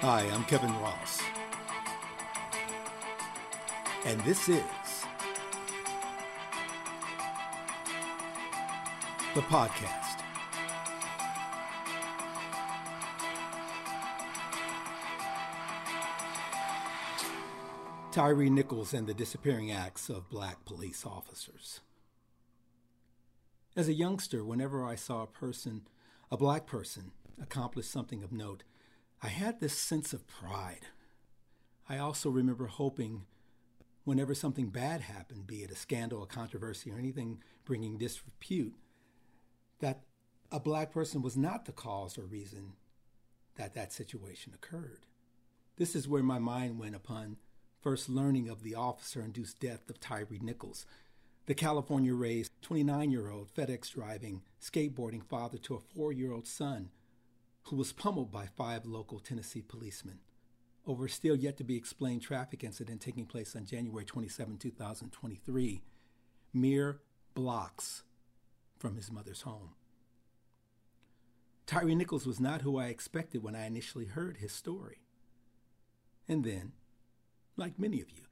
Hi, I'm Kevin Ross. And this is the podcast. Tyre Nichols and the disappearing acts of black police officers. As a youngster, whenever I saw a person, a black person, accomplish something of note, I had this sense of pride. I also remember hoping whenever something bad happened, be it a scandal, a controversy, or anything bringing disrepute, that a black person was not the cause or reason that that situation occurred. This is where my mind went upon first learning of the officer induced death of Tyre Nichols, the California raised 29 year old FedEx driving, skateboarding father to a four year old son who was pummeled by five local Tennessee policemen over a still yet to be explained traffic incident taking place on January 27, 2023, mere blocks from his mother's home. Tyre Nichols was not who I expected when I initially heard his story. And then, like many of you,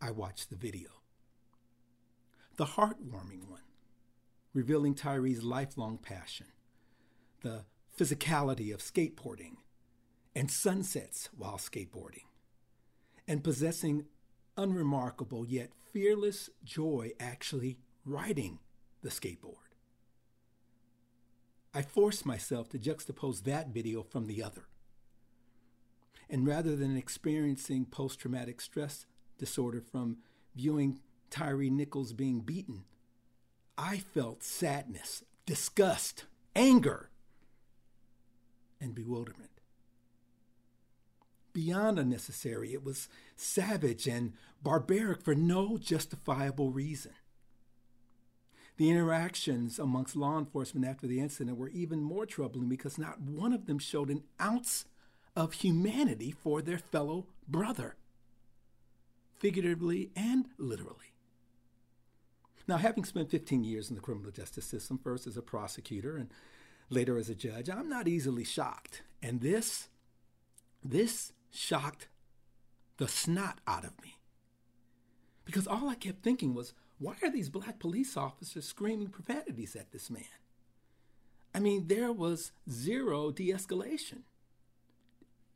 I watched the video. The heartwarming one, revealing Tyre's lifelong passion, the physicality of skateboarding and sunsets while skateboarding, and possessing unremarkable yet fearless joy actually riding the skateboard. I forced myself to juxtapose that video from the other. And rather than experiencing post traumatic stress disorder from viewing Tyre Nichols being beaten, I felt sadness, disgust, anger, and bewilderment. Beyond unnecessary, it was savage and barbaric for no justifiable reason. The interactions amongst law enforcement after the incident were even more troubling because not one of them showed an ounce of humanity for their fellow brother, figuratively and literally. Now, having spent 15 years in the criminal justice system, first as a prosecutor and later as a judge, I'm not easily shocked. And this, this shocked the snot out of me. Because all I kept thinking was, why are these black police officers screaming profanities at this man? I mean, there was zero de escalation.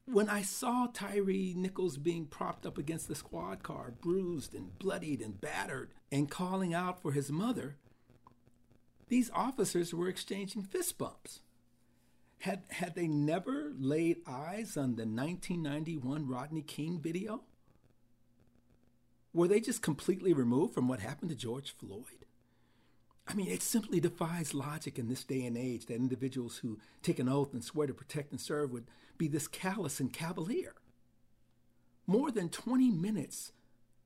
When I saw Tyre Nichols being propped up against the squad car, bruised and bloodied and battered, and calling out for his mother, these officers were exchanging fist bumps. Had, had they never laid eyes on the 1991 Rodney King video? Were they just completely removed from what happened to George Floyd? I mean, it simply defies logic in this day and age that individuals who take an oath and swear to protect and serve would be this callous and cavalier. More than 20 minutes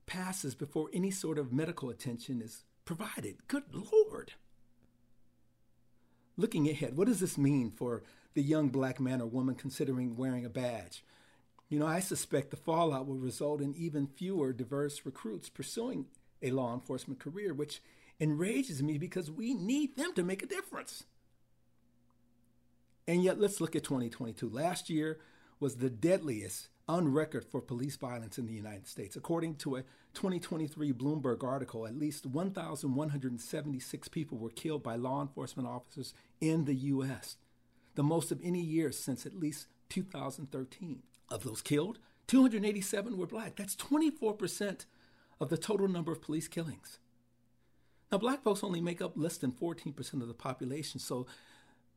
passes before any sort of medical attention is provided. Good Lord. Looking ahead, what does this mean for the young black man or woman considering wearing a badge? You know, I suspect the fallout will result in even fewer diverse recruits pursuing a law enforcement career, which enrages me because we need them to make a difference. And yet, let's look at 2022. Last year was the deadliest on record for police violence in the United States. According to a 2023 Bloomberg article, at least 1,176 people were killed by law enforcement officers in the U.S., the most of any year since at least 2013. Of those killed, 287 were black. That's 24% of the total number of police killings. Now, black folks only make up less than 14% of the population, so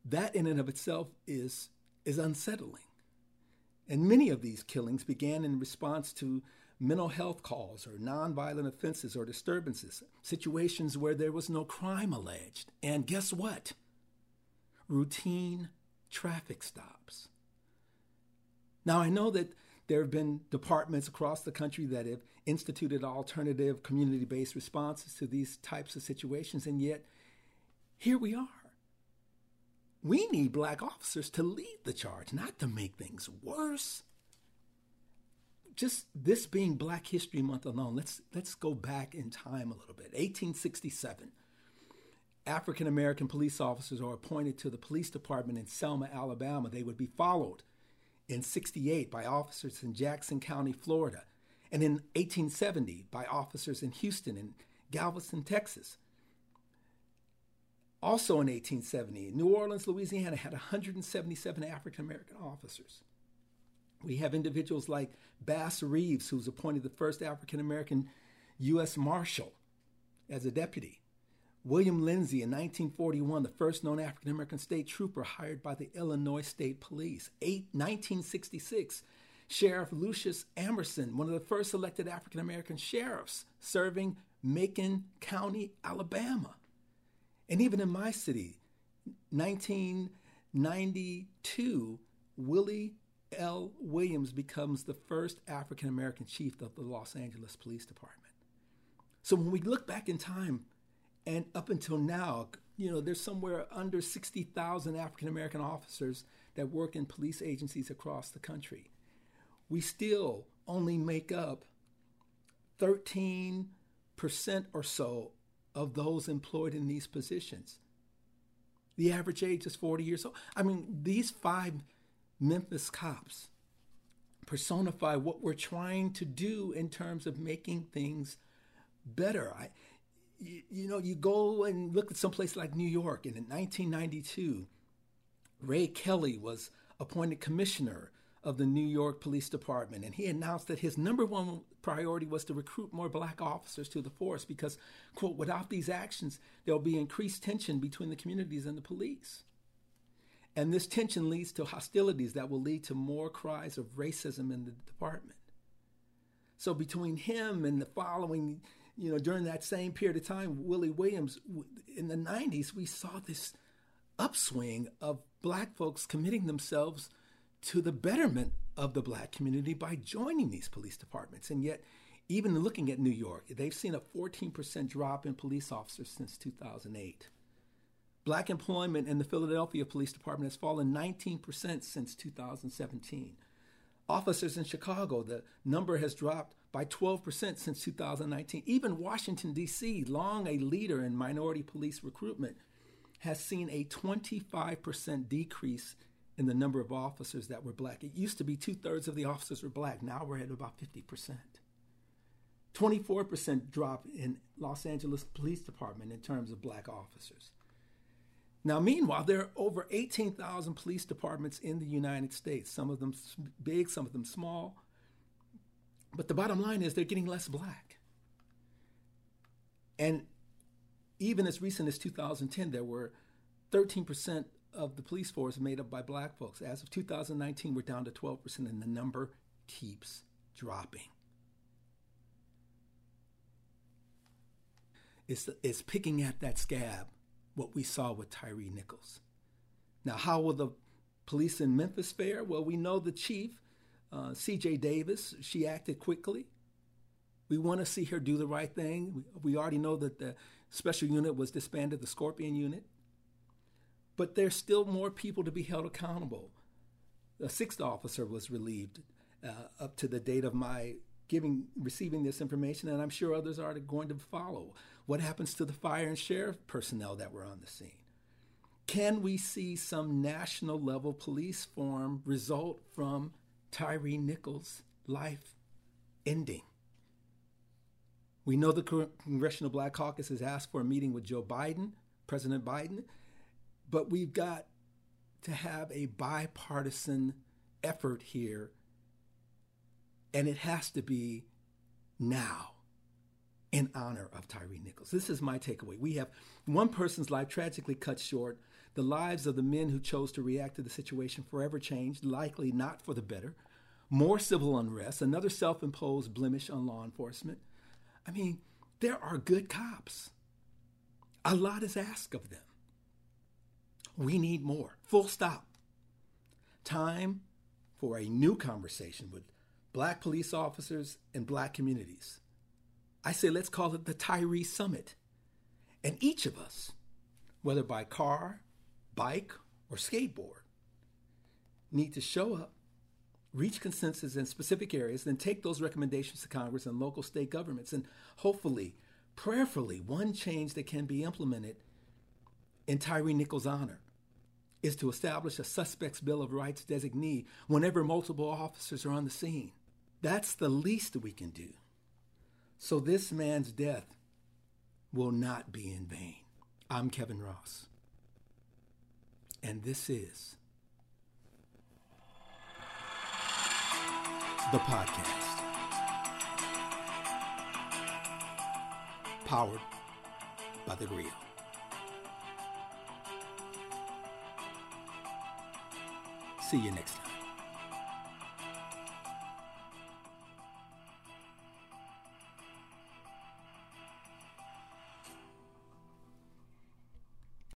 that in and of itself is, is unsettling. And many of these killings began in response to mental health calls or nonviolent offenses or disturbances, situations where there was no crime alleged. And guess what? Routine traffic stops. Now, I know that there have been departments across the country that have instituted alternative community based responses to these types of situations, and yet here we are. We need black officers to lead the charge, not to make things worse. Just this being Black History Month alone, let's let's go back in time a little bit. 1867. African American police officers are appointed to the police department in Selma, Alabama. They would be followed in 68 by officers in Jackson County, Florida, and in 1870 by officers in Houston and Galveston, Texas. Also in 1870, New Orleans, Louisiana had 177 African American officers. We have individuals like Bass Reeves, who was appointed the first African American U.S. Marshal as a deputy. William Lindsay in 1941, the first known African American state trooper hired by the Illinois State Police. Eight, 1966, Sheriff Lucius Amerson, one of the first elected African American sheriffs serving Macon County, Alabama. And even in my city, 1992, Willie L. Williams becomes the first African American chief of the Los Angeles Police Department. So when we look back in time, and up until now, you know, there's somewhere under 60,000 African American officers that work in police agencies across the country. We still only make up 13% or so of those employed in these positions. The average age is 40 years old. I mean, these five Memphis cops personify what we're trying to do in terms of making things better. I, you, you know, you go and look at some place like New York, and in 1992, Ray Kelly was appointed commissioner of the New York Police Department, and he announced that his number one priority was to recruit more black officers to the force because, quote, without these actions, there'll be increased tension between the communities and the police. And this tension leads to hostilities that will lead to more cries of racism in the department. So between him and the following you know, during that same period of time, Willie Williams, in the 90s, we saw this upswing of black folks committing themselves to the betterment of the black community by joining these police departments. And yet, even looking at New York, they've seen a 14% drop in police officers since 2008. Black employment in the Philadelphia Police Department has fallen 19% since 2017. Officers in Chicago, the number has dropped by 12% since 2019. Even Washington, D.C., long a leader in minority police recruitment, has seen a 25% decrease in the number of officers that were black. It used to be two thirds of the officers were black. Now we're at about 50%. 24% drop in Los Angeles Police Department in terms of black officers. Now, meanwhile, there are over 18,000 police departments in the United States, some of them big, some of them small. But the bottom line is they're getting less black. And even as recent as 2010, there were 13% of the police force made up by black folks. As of 2019, we're down to 12%, and the number keeps dropping. It's, it's picking at that scab, what we saw with Tyre Nichols. Now, how will the police in Memphis fare? Well, we know the chief uh, CJ Davis, she acted quickly. We want to see her do the right thing. We, we already know that the special unit was disbanded, the Scorpion unit. But there's still more people to be held accountable. A sixth officer was relieved uh, up to the date of my giving receiving this information, and I'm sure others are going to follow. What happens to the fire and sheriff personnel that were on the scene? Can we see some national level police form result from Tyre Nichols' life ending. We know the Congressional Black Caucus has asked for a meeting with Joe Biden, President Biden, but we've got to have a bipartisan effort here, and it has to be now in honor of Tyre Nichols. This is my takeaway. We have one person's life tragically cut short, the lives of the men who chose to react to the situation forever changed, likely not for the better more civil unrest, another self imposed blemish on law enforcement. I mean, there are good cops. A lot is asked of them. We need more. Full stop. Time for a new conversation with black police officers and black communities. I say let's call it the Tyre Summit. And each of us, whether by car, bike, or skateboard, need to show up reach consensus in specific areas, then take those recommendations to Congress and local state governments, and hopefully, prayerfully, one change that can be implemented in Tyre Nichols' honor. Is to establish a suspect's Bill of Rights designee whenever multiple officers are on the scene. That's the least we can do. So this man's death will not be in vain. I'm Kevin Ross, and this is the podcast. Powered by the Grio. See you next time.